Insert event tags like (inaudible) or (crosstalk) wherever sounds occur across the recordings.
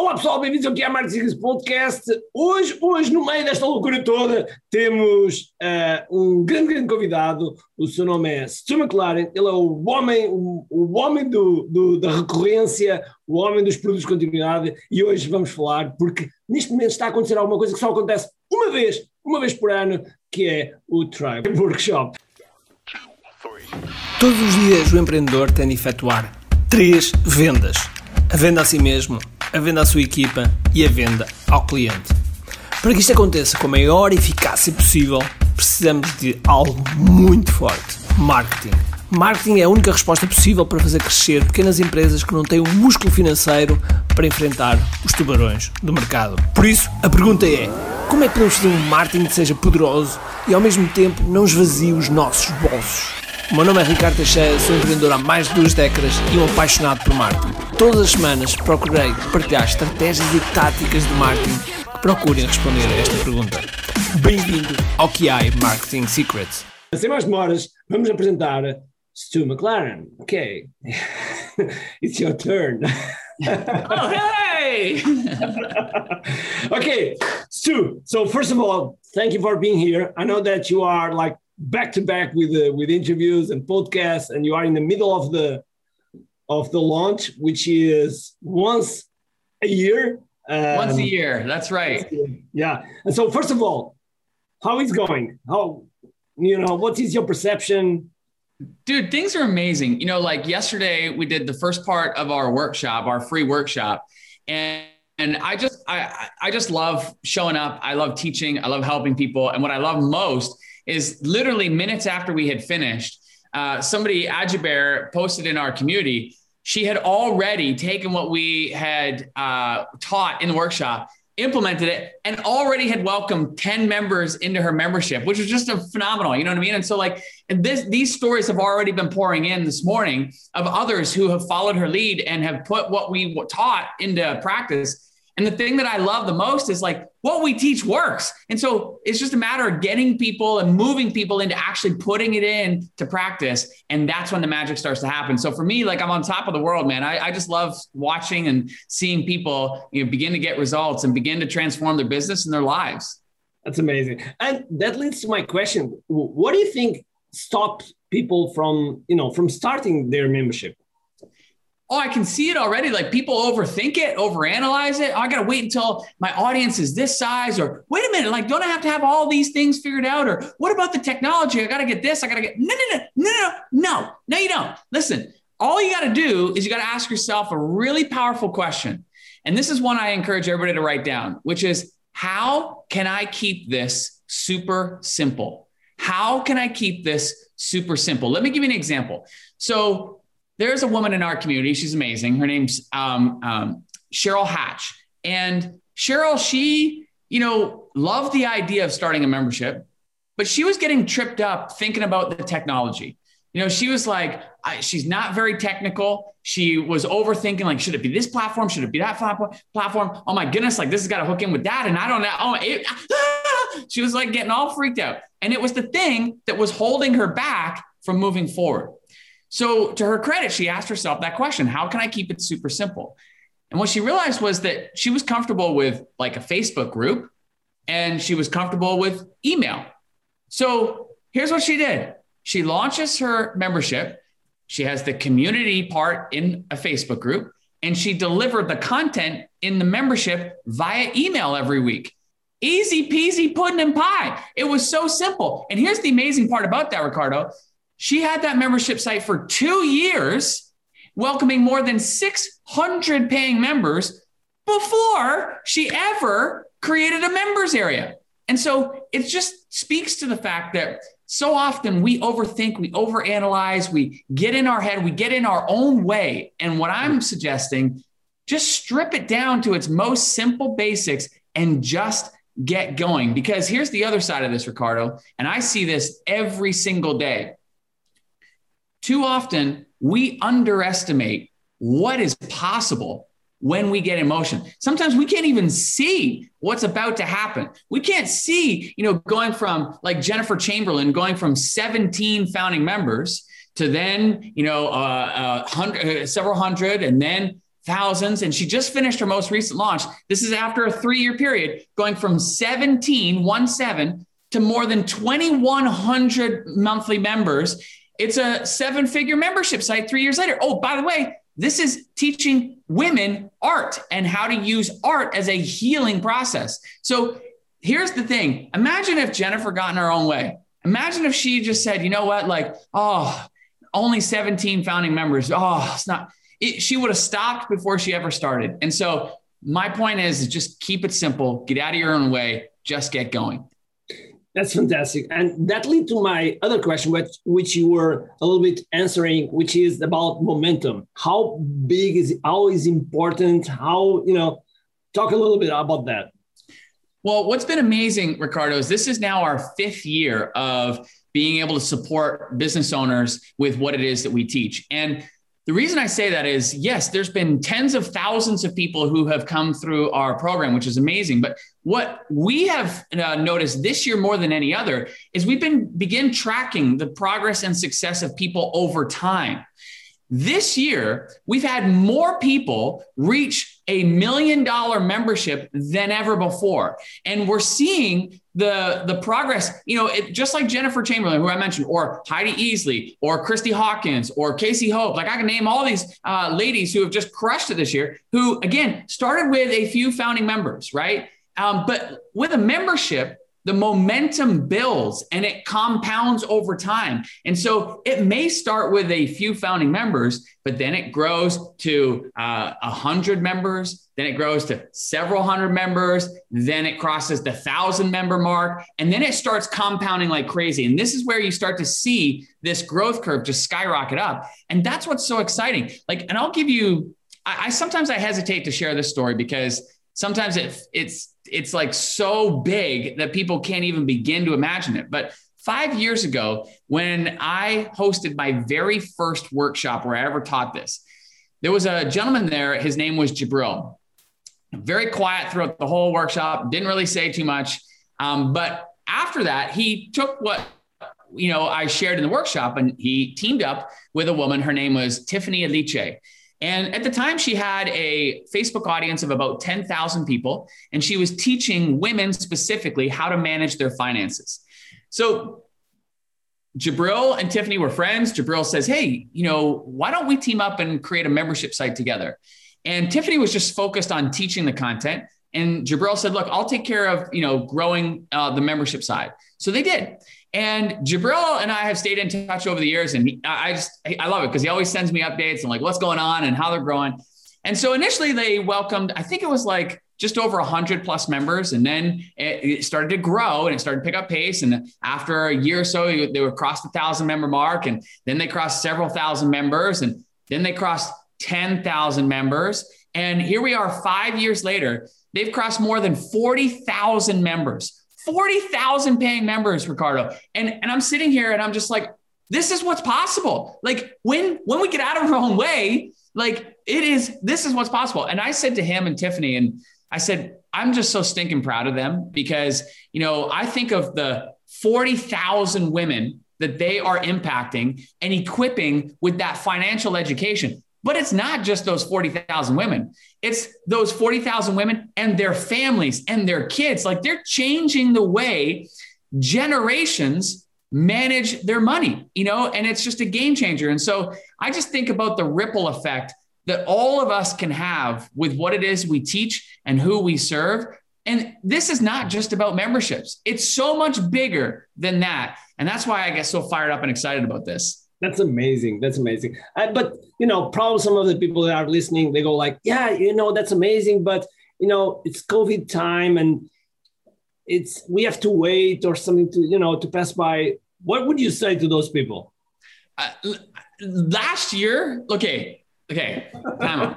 Olá pessoal, bem-vindos aqui ao Marketing Secrets Podcast. Hoje, hoje, no meio desta loucura toda, temos uh, um grande, grande convidado. O seu nome é Stu McLaren. Ele é o homem, o, o homem do, do, da recorrência, o homem dos produtos de continuidade. E hoje vamos falar, porque neste momento está a acontecer alguma coisa que só acontece uma vez, uma vez por ano, que é o Tribe Workshop. Todos os dias o empreendedor tem de efetuar três vendas: a venda a si mesmo a venda à sua equipa e a venda ao cliente. Para que isto aconteça com a maior eficácia possível, precisamos de algo muito forte: marketing. Marketing é a única resposta possível para fazer crescer pequenas empresas que não têm o um músculo financeiro para enfrentar os tubarões do mercado. Por isso, a pergunta é: como é que podemos fazer um marketing que seja poderoso e ao mesmo tempo não esvazie os nossos bolsos? O meu nome é Ricardo Teixeira, sou empreendedor há mais de duas décadas e um apaixonado por marketing. Todas as semanas procurei partilhar estratégias e táticas de marketing que procurem responder a esta pergunta. Bem-vindo ao QI Marketing Secrets. Sem mais demoras, vamos apresentar Stu McLaren. Ok, (laughs) it's your turn. (laughs) oh, hey! (laughs) okay, Stu. So first of all, thank you for being here. I know that you are like back to back with uh, with interviews and podcasts, and you are in the middle of the of the launch, which is once a year. Um, once a year, that's right. Yeah. And so, first of all, how is going? How you know what is your perception? Dude, things are amazing. You know, like yesterday we did the first part of our workshop, our free workshop, and and I just I I just love showing up. I love teaching. I love helping people. And what I love most is literally minutes after we had finished, uh, somebody, Ajibear, posted in our community, she had already taken what we had uh, taught in the workshop, implemented it, and already had welcomed 10 members into her membership, which was just a phenomenal, you know what I mean? And so, like, and this, these stories have already been pouring in this morning of others who have followed her lead and have put what we taught into practice and the thing that I love the most is like what we teach works. And so it's just a matter of getting people and moving people into actually putting it in to practice. And that's when the magic starts to happen. So for me, like I'm on top of the world, man. I, I just love watching and seeing people you know, begin to get results and begin to transform their business and their lives. That's amazing. And that leads to my question. What do you think stops people from, you know, from starting their membership? Oh, I can see it already. Like people overthink it, overanalyze it. Oh, I got to wait until my audience is this size, or wait a minute, like, don't I have to have all these things figured out? Or what about the technology? I got to get this. I got to get, no, no, no, no, no, no, no, you don't. Listen, all you got to do is you got to ask yourself a really powerful question. And this is one I encourage everybody to write down, which is how can I keep this super simple? How can I keep this super simple? Let me give you an example. So there's a woman in our community. She's amazing. Her name's um, um, Cheryl Hatch. And Cheryl, she, you know, loved the idea of starting a membership, but she was getting tripped up thinking about the technology. You know, she was like, I, she's not very technical. She was overthinking, like, should it be this platform? Should it be that platform? Oh my goodness, like this has got to hook in with that. And I don't know. Oh, it, ah! (laughs) she was like getting all freaked out. And it was the thing that was holding her back from moving forward. So, to her credit, she asked herself that question How can I keep it super simple? And what she realized was that she was comfortable with like a Facebook group and she was comfortable with email. So, here's what she did she launches her membership, she has the community part in a Facebook group, and she delivered the content in the membership via email every week. Easy peasy pudding and pie. It was so simple. And here's the amazing part about that, Ricardo she had that membership site for two years, welcoming more than 600 paying members before she ever created a members area. And so it just speaks to the fact that so often we overthink, we overanalyze, we get in our head, we get in our own way. And what I'm suggesting, just strip it down to its most simple basics and just get going. Because here's the other side of this, Ricardo. And I see this every single day. Too often, we underestimate what is possible when we get emotion. Sometimes we can't even see what's about to happen. We can't see, you know, going from like Jennifer Chamberlain, going from 17 founding members to then, you know, uh, uh, hundred, uh, several hundred, and then thousands. And she just finished her most recent launch. This is after a three year period, going from 17, one seven, to more than 2,100 monthly members. It's a seven figure membership site three years later. Oh, by the way, this is teaching women art and how to use art as a healing process. So here's the thing imagine if Jennifer got in her own way. Imagine if she just said, you know what, like, oh, only 17 founding members. Oh, it's not, it, she would have stopped before she ever started. And so my point is, is just keep it simple, get out of your own way, just get going. That's fantastic. And that leads to my other question, which, which you were a little bit answering, which is about momentum. How big is it? How is important? How, you know, talk a little bit about that. Well, what's been amazing, Ricardo, is this is now our fifth year of being able to support business owners with what it is that we teach. And the reason I say that is yes, there's been tens of thousands of people who have come through our program, which is amazing. But what we have uh, noticed this year more than any other is we've been begin tracking the progress and success of people over time. This year, we've had more people reach a million dollar membership than ever before. And we're seeing the, the progress, you know, it, just like Jennifer Chamberlain, who I mentioned, or Heidi Easley, or Christy Hawkins, or Casey Hope. Like I can name all these uh, ladies who have just crushed it this year, who again started with a few founding members, right? Um, but with a membership, the momentum builds and it compounds over time. And so it may start with a few founding members, but then it grows to uh, a uh, hundred members, then it grows to several hundred members, then it crosses the thousand member mark, and then it starts compounding like crazy. And this is where you start to see this growth curve just skyrocket up. And that's what's so exciting. Like, and I'll give you, I, I sometimes I hesitate to share this story because sometimes it, it's it's like so big that people can't even begin to imagine it. But five years ago, when I hosted my very first workshop where I ever taught this, there was a gentleman there. His name was Jabril. Very quiet throughout the whole workshop, didn't really say too much. Um, but after that, he took what you know I shared in the workshop and he teamed up with a woman. Her name was Tiffany Aliche. And at the time, she had a Facebook audience of about 10,000 people, and she was teaching women specifically how to manage their finances. So Jabril and Tiffany were friends. Jabril says, Hey, you know, why don't we team up and create a membership site together? And Tiffany was just focused on teaching the content. And Jabril said, Look, I'll take care of, you know, growing uh, the membership side. So they did. And Jabril and I have stayed in touch over the years, and he, I just I love it because he always sends me updates and like what's going on and how they're growing. And so initially they welcomed, I think it was like just over 100 plus members, and then it, started to grow and it started to pick up pace. And after a year or so, they were crossed the thousand member mark, and then they crossed several thousand members, and then they crossed 10,000 members. And here we are, five years later, they've crossed more than 40,000 members. 40,000 paying members, Ricardo. And, and I'm sitting here and I'm just like, this is what's possible. Like when, when we get out of our own way, like it is, this is what's possible. And I said to him and Tiffany, and I said, I'm just so stinking proud of them because, you know, I think of the 40,000 women that they are impacting and equipping with that financial education. But it's not just those 40,000 women. It's those 40,000 women and their families and their kids. Like they're changing the way generations manage their money, you know, and it's just a game changer. And so I just think about the ripple effect that all of us can have with what it is we teach and who we serve. And this is not just about memberships, it's so much bigger than that. And that's why I get so fired up and excited about this. That's amazing. That's amazing. Uh, but you know, probably some of the people that are listening, they go like, "Yeah, you know, that's amazing," but you know, it's COVID time and it's we have to wait or something to you know to pass by. What would you say to those people? Uh, last year, okay, okay, (laughs)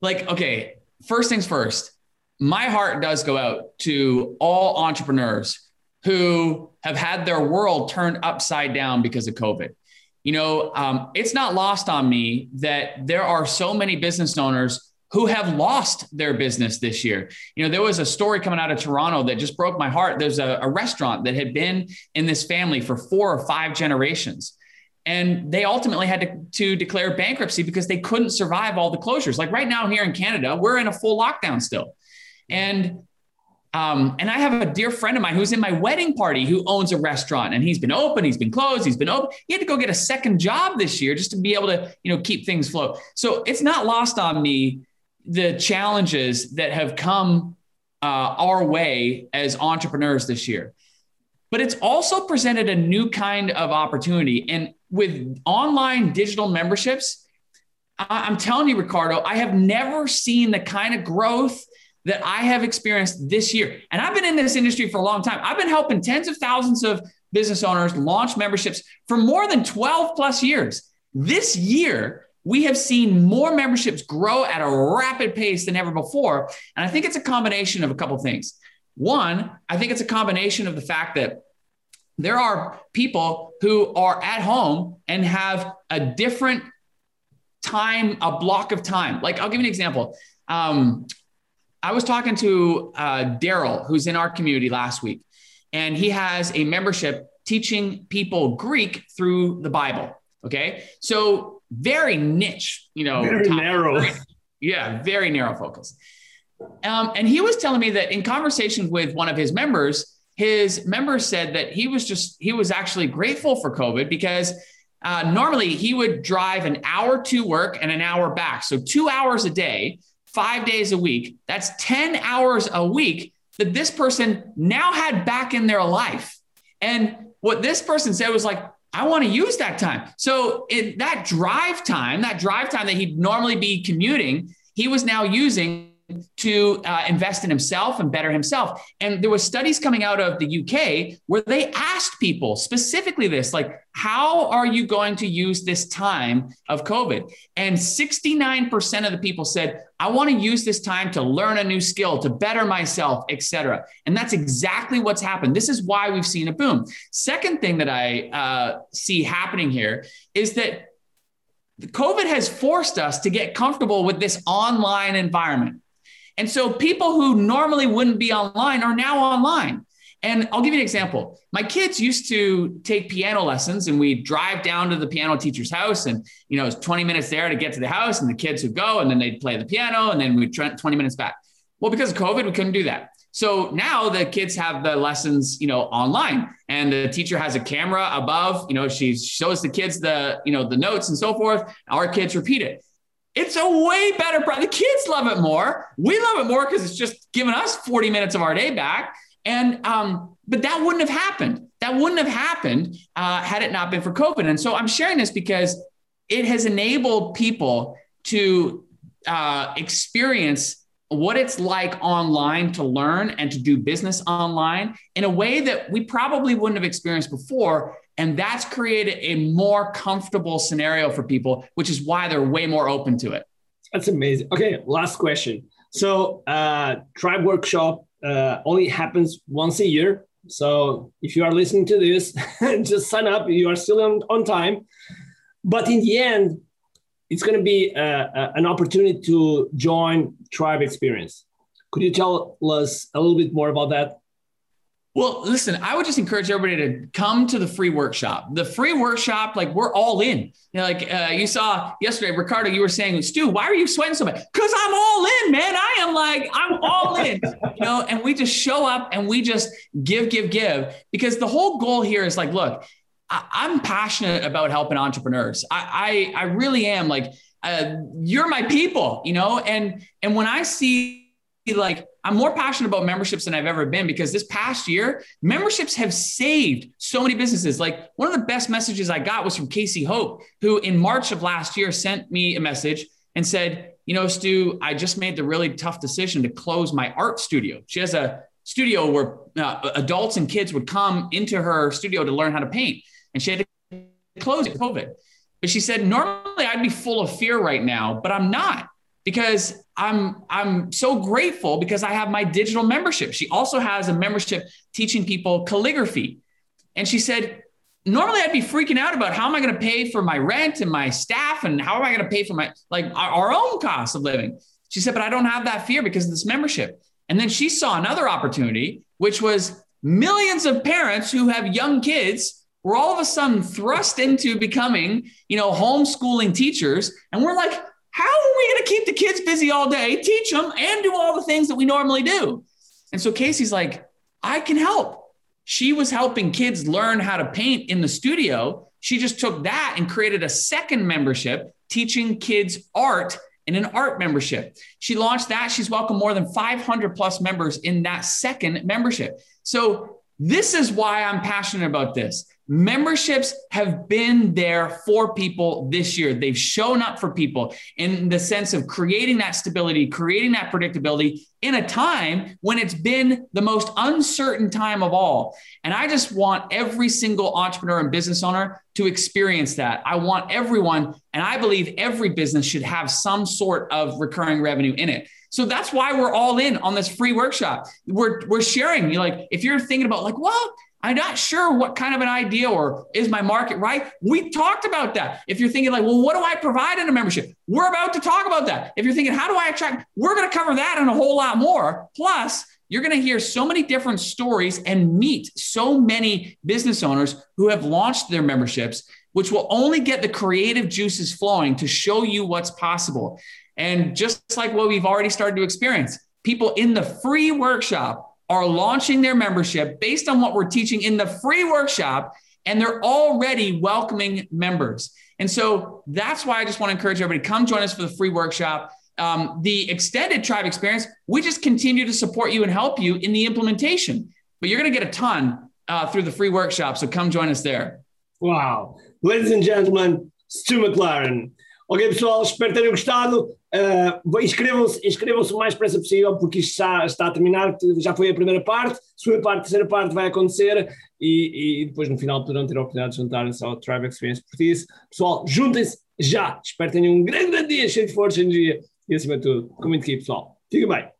like okay. First things first. My heart does go out to all entrepreneurs who have had their world turned upside down because of COVID you know, um, it's not lost on me that there are so many business owners who have lost their business this year. You know, there was a story coming out of Toronto that just broke my heart. There's a, a restaurant that had been in this family for four or five generations. and they ultimately had to, to declare bankruptcy because they couldn't survive all the closures. Like right now here in Canada, we're in a full lockdown still. And um, and I have a dear friend of mine who's in my wedding party who owns a restaurant and he's been open, he's been closed, he's been open. He had to go get a second job this year just to be able to, you know, keep things flow. So it's not lost on me the challenges that have come uh, our way as entrepreneurs this year. But it's also presented a new kind of opportunity. And with online digital memberships, I'm telling you, Ricardo, I have never seen the kind of growth that I have experienced this year. And I've been in this industry for a long time. I've been helping tens of thousands of business owners launch memberships for more than 12 plus years. This year, we have seen more memberships grow at a rapid pace than ever before. And I think it's a combination of a couple of things. One, I think it's a combination of the fact that there are people who are at home and have a different time, a block of time. Like, I'll give you an example. Um, I was talking to uh, Daryl, who's in our community last week, and he has a membership teaching people Greek through the Bible. Okay. So very niche, you know, very narrow. (laughs) yeah, very narrow focus. Um, and he was telling me that in conversation with one of his members, his members said that he was just, he was actually grateful for COVID because uh, normally he would drive an hour to work and an hour back. So two hours a day five days a week. That's 10 hours a week that this person now had back in their life. And what this person said was like, I want to use that time. So in that drive time, that drive time that he'd normally be commuting, he was now using to uh, invest in himself and better himself. And there was studies coming out of the UK where they asked people specifically this, like, how are you going to use this time of COVID? And 69% of the people said, I want to use this time to learn a new skill, to better myself, etc. And that's exactly what's happened. This is why we've seen a boom. Second thing that I uh, see happening here is that COVID has forced us to get comfortable with this online environment. And so people who normally wouldn't be online are now online. And I'll give you an example. My kids used to take piano lessons and we'd drive down to the piano teacher's house and, you know, it's 20 minutes there to get to the house and the kids would go and then they'd play the piano and then we'd 20 minutes back. Well, because of COVID, we couldn't do that. So now the kids have the lessons, you know, online and the teacher has a camera above, you know, she shows the kids the, you know, the notes and so forth. Our kids repeat it. It's a way better product. The kids love it more. We love it more because it's just giving us 40 minutes of our day back. And um, but that wouldn't have happened. That wouldn't have happened uh, had it not been for COVID. And so I'm sharing this because it has enabled people to uh, experience what it's like online to learn and to do business online in a way that we probably wouldn't have experienced before. And that's created a more comfortable scenario for people, which is why they're way more open to it. That's amazing. Okay, last question. So, uh, Tribe Workshop uh, only happens once a year. So, if you are listening to this, (laughs) just sign up. You are still on, on time. But in the end, it's going to be uh, uh, an opportunity to join Tribe Experience. Could you tell us a little bit more about that? Well, listen, I would just encourage everybody to come to the free workshop. The free workshop, like we're all in. You know, like uh, you saw yesterday, Ricardo, you were saying, Stu, why are you sweating so much? Because I'm all in, man. I am like, I'm all in, you know, and we just show up and we just give, give, give. Because the whole goal here is like, look, I, am passionate about helping entrepreneurs. I, I, I really am like, uh, you're my people, you know, and, and when I see like, I'm more passionate about memberships than I've ever been because this past year, memberships have saved so many businesses. Like one of the best messages I got was from Casey Hope, who in March of last year sent me a message and said, you know, Stu, I just made the really tough decision to close my art studio. She has a studio where uh, adults and kids would come into her studio to learn how to paint and she had to close it COVID. But she said, normally I'd be full of fear right now, but I'm not because I'm I'm so grateful because I have my digital membership. She also has a membership teaching people calligraphy. And she said, normally I'd be freaking out about how am I going to pay for my rent and my staff and how am I going to pay for my like our own cost of living. She said, but I don't have that fear because of this membership. And then she saw another opportunity, which was millions of parents who have young kids we're all of a sudden thrust into becoming, you know, homeschooling teachers. And we're like, how are we going to keep the kids busy all day, teach them, and do all the things that we normally do? And so Casey's like, I can help. She was helping kids learn how to paint in the studio. She just took that and created a second membership teaching kids art in an art membership. She launched that. She's welcomed more than 500 plus members in that second membership. So, this is why I'm passionate about this. Memberships have been there for people this year. They've shown up for people in the sense of creating that stability, creating that predictability in a time when it's been the most uncertain time of all. And I just want every single entrepreneur and business owner to experience that. I want everyone, and I believe every business should have some sort of recurring revenue in it. So that's why we're all in on this free workshop. We're, we're sharing, you like, if you're thinking about like, well, I'm not sure what kind of an idea or is my market right? We talked about that. If you're thinking like, well, what do I provide in a membership? We're about to talk about that. If you're thinking, how do I attract? We're going to cover that and a whole lot more. Plus, you're going to hear so many different stories and meet so many business owners who have launched their memberships, which will only get the creative juices flowing to show you what's possible. And just like what we've already started to experience, people in the free workshop are launching their membership based on what we're teaching in the free workshop, and they're already welcoming members. And so that's why I just want to encourage everybody come join us for the free workshop. Um, the extended tribe experience, we just continue to support you and help you in the implementation, but you're going to get a ton uh, through the free workshop. So come join us there. Wow. Ladies and gentlemen, Stu McLaren. Ok, pessoal, espero que tenham gostado. Uh, inscrevam-se inscrevam o mais depressa possível, porque isto está, está a terminar. Já foi a primeira parte, segunda parte, terceira parte vai acontecer e, e depois no final poderão ter a oportunidade de juntarem-se ao Tribe Experience isso Pessoal, juntem-se já. Espero que tenham um grande, grande dia, cheio de força, energia e acima de tudo, com muito aqui, pessoal. Fiquem bem.